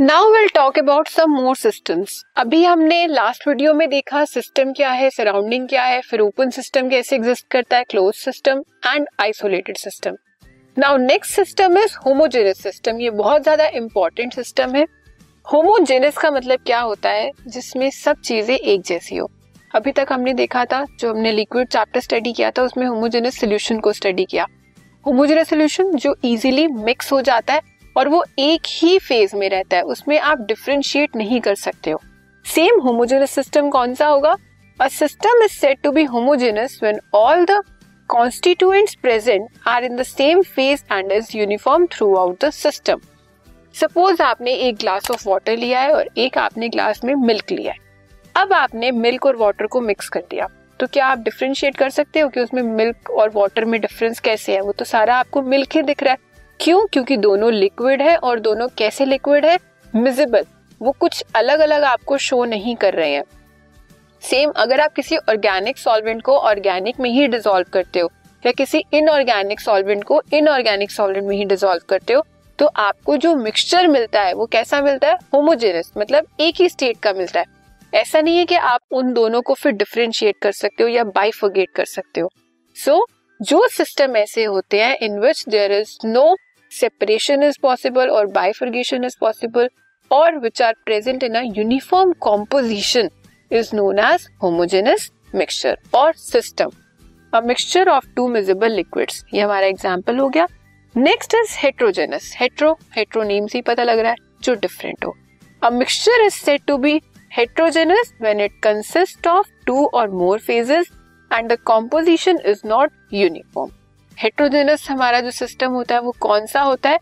Will talk about some more systems अभी हमने last video में देखा सिस्टम क्या है सराउंडिंग क्या है, फिर ओपन सिस्टम कैसे एग्जिस्ट करता है close system and isolated system now next system is homogeneous system ये बहुत ज़्यादा इंपॉर्टेंट सिस्टम है. होमोजेनस का मतलब क्या होता है? जिसमें सब चीज़ें एक जैसी हो. अभी तक हमने देखा था, जो हमने लिक्विड चैप्टर स्टडी किया था, उसमें होमोजेनस सोल्यूशन को स्टडी किया. होमोजेनस सोल्यूशन जो इजीली मिक्स हो जाता है और वो एक ही फ़ेज़ में रहता है, उसमें आप डिफ्रेंशिएट नहीं कर सकते हो। सेम होमोजेनस सिस्टम कौन सा होगा? A system is said to be homogeneous when all the constituents present are in the same phase and is uniform throughout the system. Suppose आपने एक ग्लास ऑफ़ वाटर लिया है और एक आपने ग्लास में मिल्क लिया है। अब आपने मिल्क और वाटर को मिक्स कर दिया। तो क्या आप डिफ्रेंशिएट कर सकते हो कि उसमें मिल्क और वाटर में डिफरेंस कैसे है? वो तो सारा आपको मिल्क ही दिख रहा है। क्यों? क्योंकि दोनों लिक्विड है और दोनों कैसे लिक्विड है? मिजिबल वो कुछ अलग अलग आपको शो नहीं कर रहे हैं। सेम अगर आप किसी ऑर्गेनिक सॉल्वेंट को ऑर्गेनिक में ही डिजोल्व करते हो या किसी इनऑर्गेनिक सॉल्वेंट को इनऑर्गेनिक सॉल्वेंट में ही डिजोल्व करते हो तो आपको जो मिक्सचर मिलता है वो कैसा मिलता है? होमोजेनस मतलब एक ही स्टेट का मिलता है। ऐसा नहीं है कि आप उन दोनों को फिर डिफ्रेंशिएट कर सकते हो या बाइफोगेट कर सकते हो। सो so, जो सिस्टम ऐसे होते हैं in which there is no separation is possible और बाइफर्गेशन इज़ पॉसिबल और which are present in a uniform composition is known as homogeneous mixture और system a mixture of two miscible liquids ये हमारा example हो गया next is heterogeneous hetero hetero name से ही पता लग रहा है जो डिफरेंट हो a mixture is said to be heterogeneous when it consist of two और more phases and the composition is not uniform heterogeneous हमारा जो सिस्टम होता है, वो कौन सा होता है?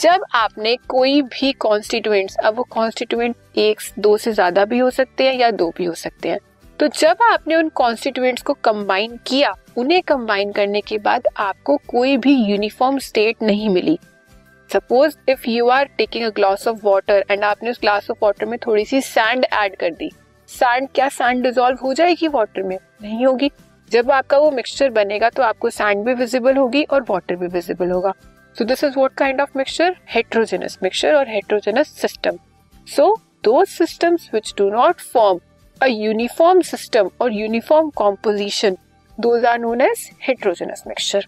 जब आपने कोई भी कॉन्स्टिट्यूएंट्स अब वो कॉन्स्टिट्यूएंट एक, दो से ज़्यादा भी हो सकते हैं या दो भी हो सकते हैं। तो जब आपने उन कॉन्स्टिट्यूएंट्स को कंबाइन किया, उन्हें कंबाइन करने के बाद आपको कोई भी यूनिफॉर्म स्टेट नहीं मिली। Suppose if you are taking a glass of water and आपने उस ग्लास ऑफ़ वाटर में थोड़ी सी सैंड ऐड कर दी। सैंड क्या सैंड डिजोल्व हो जाएगी वाटर में? नहीं होगी। जब आपका वो मिक्सचर बनेगा तो आपको सैंड भी विजिबल होगी और वाटर भी विजिबल होगा। So this is what kind of mixture heterogeneous mixture और हेट्रोजेनस सिस्टम सो दो systems which do not form a uniform system और uniform composition those are known as heterogeneous mixture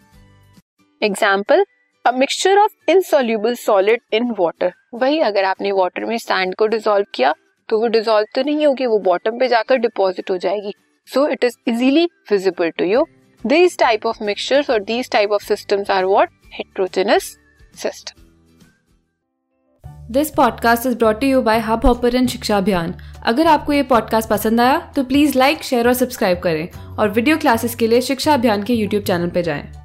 example a mixture of insoluble solid in water वही अगर आपने water में sand को dissolve किया तो वो डिजोल्व तो नहीं होगी, वो बॉटम पे जाकर डिपॉजिट हो जाएगी। So it is easily visible to you this type of mixtures और this type of systems are what heterogeneous system this podcast is brought you by Hubhopper शिक्षा अभियान अगर आपको ये पॉडकास्ट पसंद आया तो प्लीज़ लाइक शेयर और सब्सक्राइब करें और वीडियो क्लासेस के लिए शिक्षा अभियान के यूट्यूब चैनल पर जाएँ।